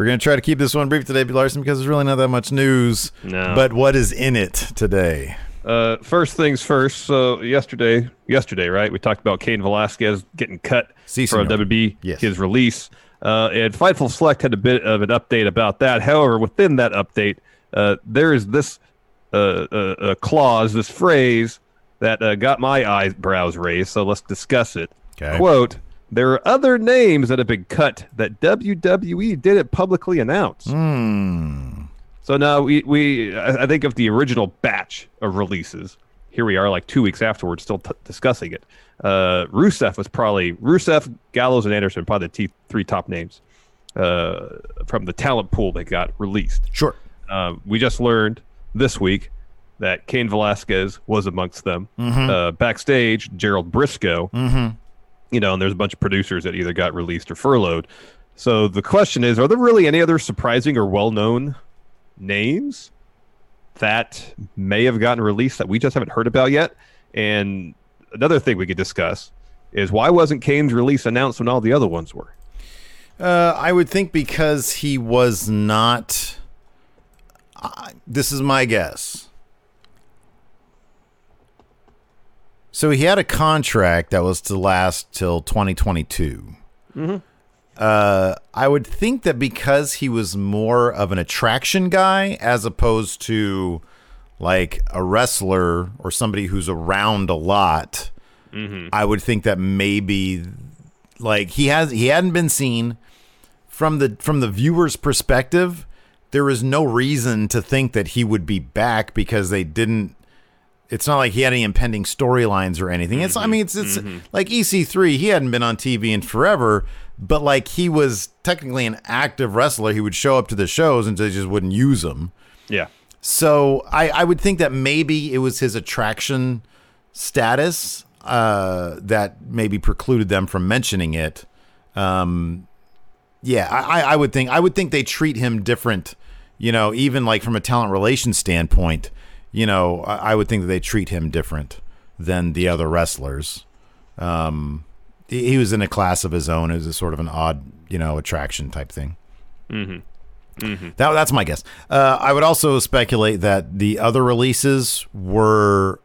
We're going to try to keep this one brief today, B. Larson, because there's really not that much news. No. But what is in it today? Uh, first things first. So yesterday, yesterday, right? We talked about Cain Velasquez getting cut Si, from senor. WB, Yes. his release. Uh, and Fightful Select had a bit of an update about that. However, within that update, uh, there is this uh, uh, uh, clause, this phrase that uh, got my eyebrows raised. So let's discuss it. Okay. Quote: There are other names that have been cut that WWE didn't publicly announce. Hmm. So now we, we I think of the original batch of releases. Here we are, like two weeks afterwards, still t- discussing it. Uh, Rusev was probably Rusev, Gallows, and Anderson, probably the t- three top names uh, from the talent pool that got released. Sure. Uh, we just learned this week that Cain Velasquez was amongst them. Uh, backstage, Gerald Brisco. Mm-hmm. You know, and there's a bunch of producers that either got released or furloughed. So the question is, are there really any other surprising or well-known names that may have gotten released that we just haven't heard about yet? And another thing we could discuss is why wasn't Cain's release announced when all the other ones were? Uh, I would think because he was not. Uh, this is my guess. So he had a contract that was to last till 2022. Uh, I would think that because he was more of an attraction guy as opposed to like a wrestler or somebody who's around a lot, I would think that maybe like he has he hadn't been seen from the from the viewer's perspective. There is no reason to think that he would be back because they didn't it's not like he had any impending storylines or anything. It's I mean it's it's like EC3, he hadn't been on TV in forever, but like he was technically an active wrestler. He would show up to the shows and they just wouldn't use him. Yeah. So I, I would think that maybe it was his attraction status uh, that maybe precluded them from mentioning it. Um, yeah, I, I- I would think I would think they treat him different. You know, even like from a talent relations standpoint, you know, I, I would think that they treat him different than the other wrestlers. Um, he, he was in a class of his own. It was a sort of an odd, you know, attraction type thing. That, that's my guess. Uh, I would also speculate that the other releases were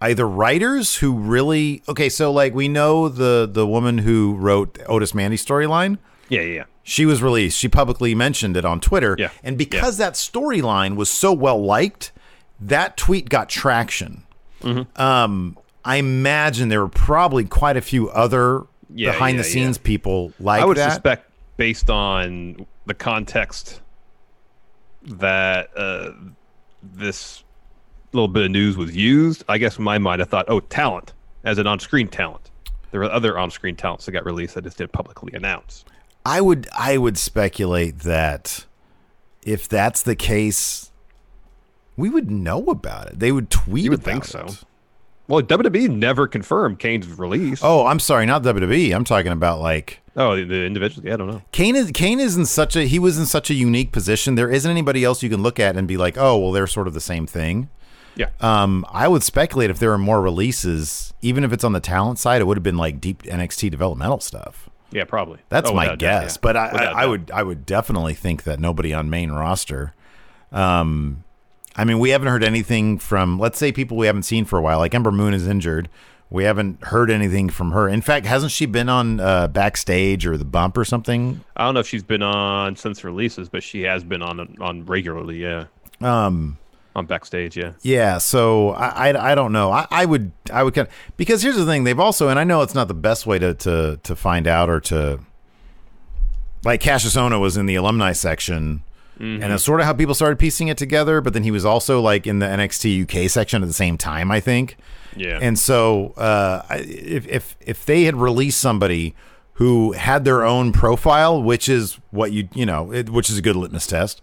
either writers who really okay. So like we know the the woman who wrote Otis Mandy storyline. Yeah, yeah, yeah. She was released. She publicly mentioned it on Twitter. Yeah. And because that storyline was so well liked, that tweet got traction. Mm-hmm. Um, I imagine there were probably quite a few other Yeah, behind the yeah, scenes people like I would that. suspect, based on the context, that uh, this little bit of news was used. I guess in my mind, I thought, oh, talent as an on-screen talent. There were other on-screen talents that got released that just didn't publicly announce. I would I would speculate that if that's the case, we would know about it. They would tweet. You would think so. it. Well, WWE never confirmed Cain's release. Oh, I'm sorry, not WWE. I'm talking about like oh, the, the individual. Yeah, I don't know. Cain is Cain is in such a he was in such a unique position. There isn't anybody else you can look at and be like, oh, well, they're sort of the same thing. Yeah. Um, I would speculate if there were more releases, even if it's on the talent side, it would have been like deep NXT developmental stuff. Yeah, probably. That's Oh, my without doubt, guess. yeah. But I, I, I would I would definitely think that nobody on main roster. Um, I mean, we haven't heard anything from let's say people we haven't seen for a while. Like Ember Moon is injured. We haven't heard anything from her. In fact, hasn't she been on uh, backstage or the bump or something? I don't know if she's been on since releases, but she has been on on regularly. Yeah, Um, on backstage. Yeah. Yeah, so I, I, I don't know. I, I would I would kind because here's the thing. They've also and I know it's not the best way to to to find out or to like Cassius Ohno was in the alumni section, and it's sort of how people started piecing it together. But then he was also like in the NXT UK section at the same time, I think. Yeah. And so uh, if if if they had released somebody who had their own profile, which is what you you know, it, which is a good litmus test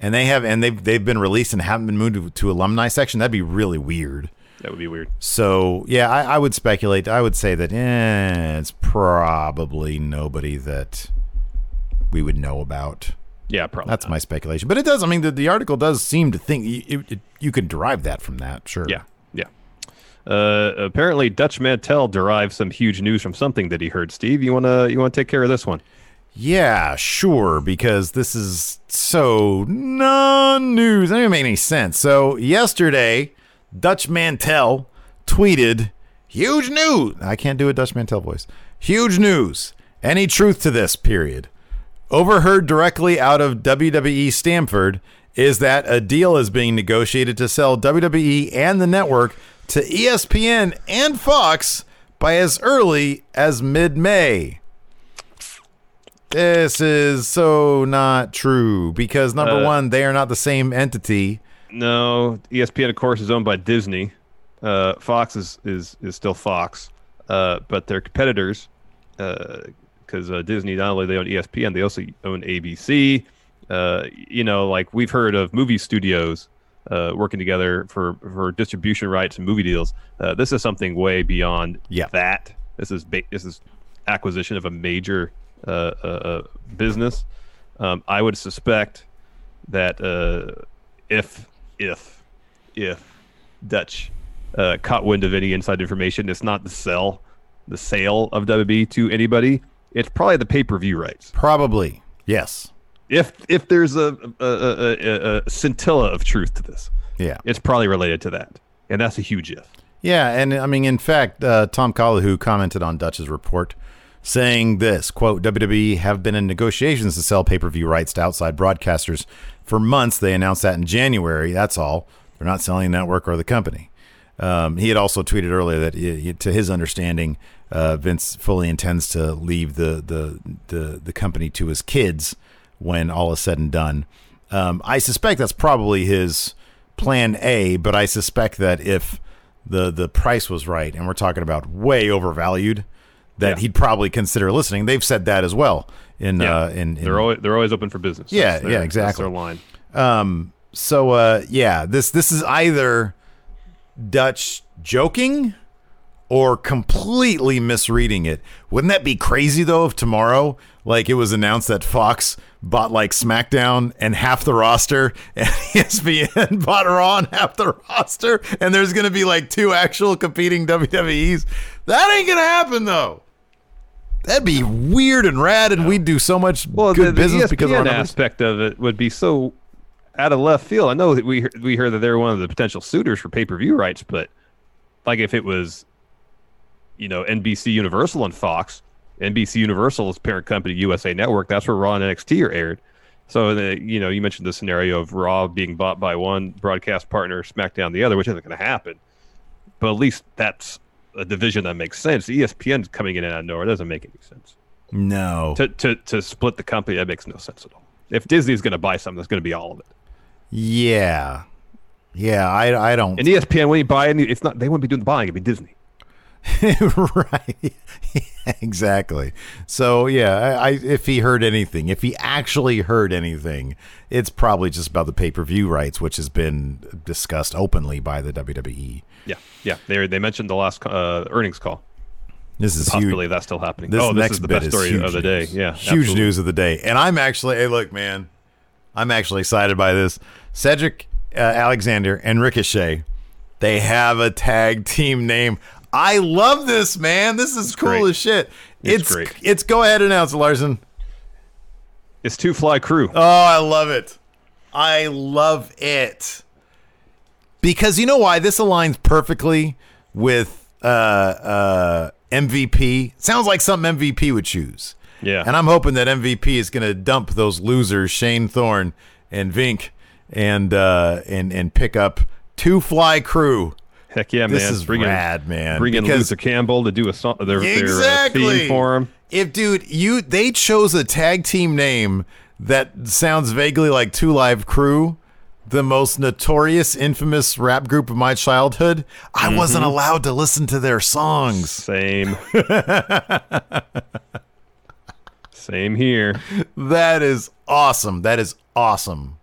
and they have and they've they've been released and haven't been moved to, to alumni section that'd be really weird that would be weird. so yeah I, I would speculate i would say that eh, it's probably nobody that we would know about Yeah, probably. that's not. my speculation but it does i mean the, the article does seem to think you, it, you could derive that from that sure Yeah, yeah. Uh, apparently, Dutch Mantel derived some huge news from something that he heard. Steve, you wanna you wanna take care of this one? Yeah, sure, because this is so non-news. That doesn't make any sense. So yesterday, Dutch Mantel tweeted, "Huge news." I can't do a Dutch Mantel voice. Huge news. Any truth to this? Period. Overheard directly out of WWE Stamford is that a deal is being negotiated to sell WWE and the network to ESPN and Fox by as early as mid-May. This is so not true because number Uh, one, they are not the same entity. No, ESPN, of course, is owned by Disney. Uh, Fox is is is still Fox, uh, but their competitors, because uh, Disney not only they own ESPN, they also own ABC. Uh, you know, like we've heard of movie studios uh, working together for for distribution rights and movie deals. Uh, this is something way beyond Yeah. that. This is ba- this is acquisition of a major uh, uh, uh, business. Um, I would suspect that uh, if if if Dutch uh, caught wind of any inside information, it's not the sell the sale of WB to anybody. It's probably the pay per view rights. Probably. Yes. If if there's a a, a, a, scintilla of truth to this, Yeah. it's probably related to that, and that's a huge if. Yeah, and I mean, in fact, uh, Tom Colohue commented on Dutch's report, saying this quote: "WWE have been in negotiations to sell pay-per-view rights to outside broadcasters for months. They announced that in January. That's all. They're not selling the network or the company." Um, he had also tweeted earlier that, to his understanding, uh, Vince fully intends to leave the, the the the company to his kids when all is said and done. Um, I suspect that's probably his plan A, but I suspect that if the the price was right, and we're talking about way overvalued, that Yeah. he'd probably consider listening. They've said that as well. In uh, in, in they're always they're always open for business. Yeah, their- yeah, that's exactly. their line. um. So uh, yeah, this this is either Dutch joking or completely misreading it. Wouldn't that be crazy though if tomorrow like it was announced that Fox bought like SmackDown and half the roster and ESPN bought Raw and half the roster and there's going to be like two actual competing WWEs? That ain't going to happen though. That'd be weird and rad and we'd do so much Well, good the, the business because of our aspect of it would be so out of left field. I know that we we heard that they're one of the potential suitors for pay per view rights, but like if it was, you know, NBC Universal and Fox, NBC Universal's parent company USA Network, that's where Raw and NXT are aired. So the you know you mentioned the scenario of Raw being bought by one broadcast partner, SmackDown the other, which isn't going to happen. But at least that's a division that makes sense. ESPN coming in and out of nowhere doesn't make any sense No. to, to to split the company that makes no sense at all if disney's going to buy something that's going to be all of it Yeah. Yeah, I, I don't. and espn when you buy any it's not they wouldn't be doing the buying it'd be disney right. exactly. So yeah, I, I if he heard anything, if he actually heard anything, it's probably just about the pay per view rights, which has been discussed openly by the WWE. yeah yeah they they mentioned the last uh, earnings call This is possibility huge. that's still happening This oh this next is the best story of the day news. yeah huge absolutely. news of the day, and I'm actually. Hey, look, man, I'm actually excited by this. Cedric uh, Alexander and Ricochet, they have a tag team name. I love this, man. This is cool great. as shit. It's It's great. it's go ahead and announce it, Larson. It's Two Fly Crew. Oh, I love it. I love it. Because you know why? This aligns perfectly with uh, uh, MVP. Sounds like something MVP would choose. Yeah. And I'm hoping that MVP is going to dump those losers, Shane Thorne and Vink, and uh, and and pick up two fly crew. Heck yeah, This man! is bring in- rad, man. Bring in Luther Campbell to do a song, their, their uh, Exactly. theme for him. If dude, you they chose a tag team name that sounds vaguely like Two Live Crew, the most notorious, infamous rap group of my childhood. I wasn't Mm-hmm. allowed to listen to their songs. Same. Same here. That is awesome. That is awesome.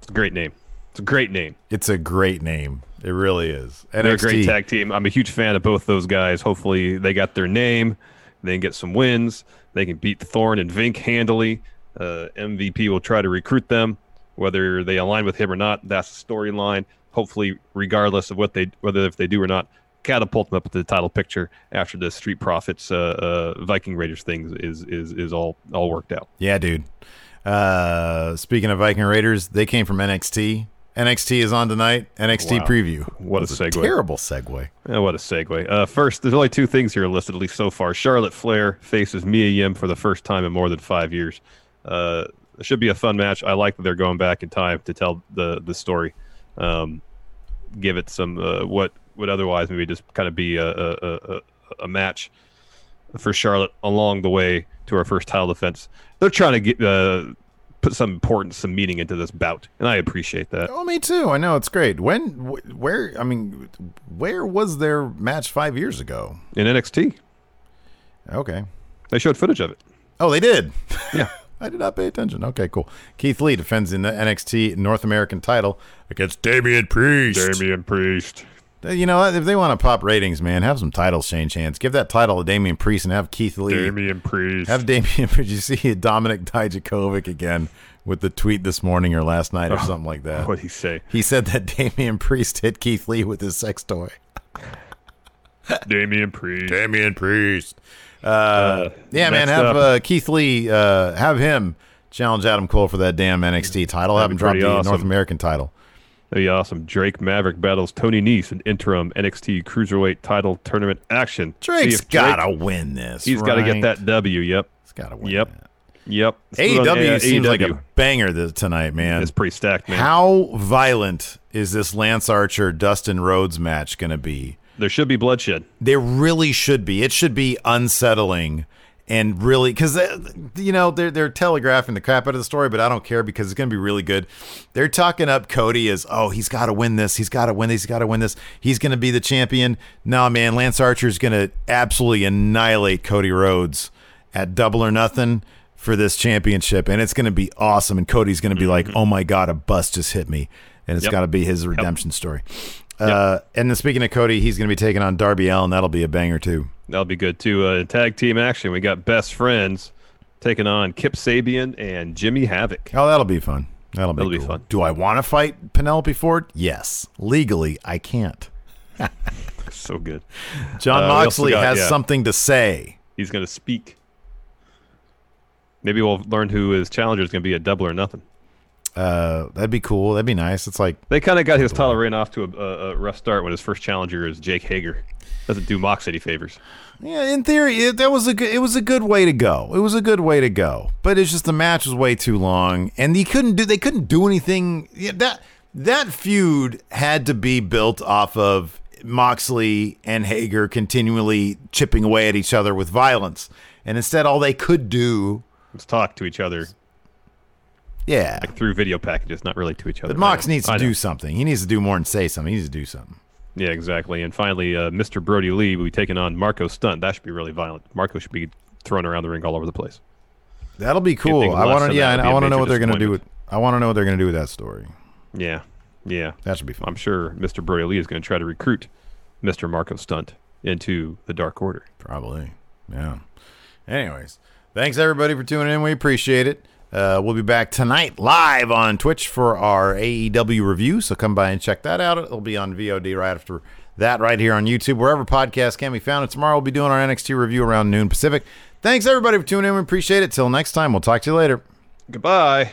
It's a great name. It's a great name. It's a great name. It really is. And They're a great tag team. I'm a huge fan of both those guys. Hopefully, they got their name. They can get some wins. They can beat Thorne and Vink handily. Uh, MVP will try to recruit them, whether they align with him or not. That's the storyline. Hopefully, regardless of what they whether if they do or not, catapult them up to the title picture after the Street Profits uh, uh, Viking Raiders thing is is is all all worked out. Yeah, dude. Uh, speaking of Viking Raiders, they came from NXT. NXT is on tonight. NXT Wow. preview. What a segue. Terrible segue. Oh, what a segue. Uh, first, there's only two things here listed, at least so far. Charlotte Flair faces Mia Yim for the first time in more than five years. Uh, it should be a fun match. I like that they're going back in time to tell the the story. Um, give it some uh, what would otherwise maybe just kind of be a, a, a, a- a match for Charlotte along the way to her first title defense. They're trying to get uh, put some importance, some meaning into this bout, and I appreciate that. Oh, me too. I know it's great. When, wh- where? I mean, where was their match five years ago? In NXT, Okay. they showed footage of it. Oh, they did. Yeah. I did not pay attention. Okay, cool. Keith Lee defends in the NXT North American title against Damian Priest. Damian Priest. Uh, You know, if they want to pop ratings, man, have some titles change hands. Give that title to Damian Priest and have Keith Lee. Damian Priest. Have Damian. Did you see Dominik Dijakovic again with the tweet this morning or last night or something like that? What'd he say? He said that Damian Priest hit Keith Lee with his sex toy. Damian Priest. Damian Priest. Uh, yeah, man. Have uh, Keith Lee. Uh, have him challenge Adam Cole for that damn NXT title. have That'd him drop the awesome. North American title. That'd be awesome. Drake Maverick battles Tony Nese in interim NXT Cruiserweight title tournament action. Drake's Drake- gotta win this. He's got to get that W. Yep. He's gotta win. Yep. that. Yep. Let's put it on, AEW seems like a banger this, tonight, man. It's pretty stacked, man. How violent is this Lance Archer Dustin Rhodes match going to be? There should be bloodshed. There really should be. It should be unsettling and really because you know they're they're telegraphing the crap out of the story, but I don't care because it's going to be really good. They're talking up Cody as oh he's got to win this, he's got to win this, he's got to win this, he's going to be the champion. No man, Lance Archer is going to absolutely annihilate Cody Rhodes at Double or Nothing for this championship, and it's going to be awesome. And Cody's going to be like, oh my god, a bus just hit me, and it's Yep. got to be his redemption story. Uh, and then speaking of Cody, he's going to be taking on Darby Allin. That'll be a banger too. That'll be good too. Uh, tag team action. We got best friends taking on Kip Sabian and Jimmy Havoc. Oh, that'll be fun. That'll be, That'll be fun. Do I want to fight Penelope Ford? Yes. Legally, I can't. So good. John Uh, Moxley got- has yeah. something to say. He's going to speak. Maybe we'll learn who his challenger is going to be at Double or Nothing. Uh, that'd be cool. That'd be nice. It's like They kind of got his title reign off to a, a, rough start when his first challenger is Jake Hager. Doesn't do Mox any favors. Yeah, in theory, it, that was a good. It was a good way to go. It was a good way to go. But it's just the match was way too long, and you couldn't do. They couldn't do anything. Yeah, that that feud had to be built off of Moxley and Hager continually chipping away at each other with violence, and instead, all they could do, Let's talk to each other yeah. through video packages, not really to each other. But Mox needs to do something. He needs to do more than say something. He needs to do something. Yeah, exactly. And finally, uh, Mr. Brodie Lee will be taking on Marco Stunt. That should be really violent. Marco should be thrown around the ring all over the place. That'll be cool. I want to. Yeah, that would be I want to know what they're going to do with. I want to know what they're going to do with that story. Yeah, yeah. That should be fun. I'm sure Mr. Brodie Lee is going to try to recruit Mr. Marco Stunt into the Dark Order. Probably. Yeah. Anyways, thanks everybody for tuning in. We appreciate it. Uh, we'll be back tonight live on Twitch for our AEW review. So come by and check that out. It'll be on VOD right after that, right here on YouTube, wherever podcasts can be found. And tomorrow we'll be doing our NXT review around noon Pacific. Thanks everybody for tuning in. We appreciate it. Till next time, we'll talk to you later. Goodbye.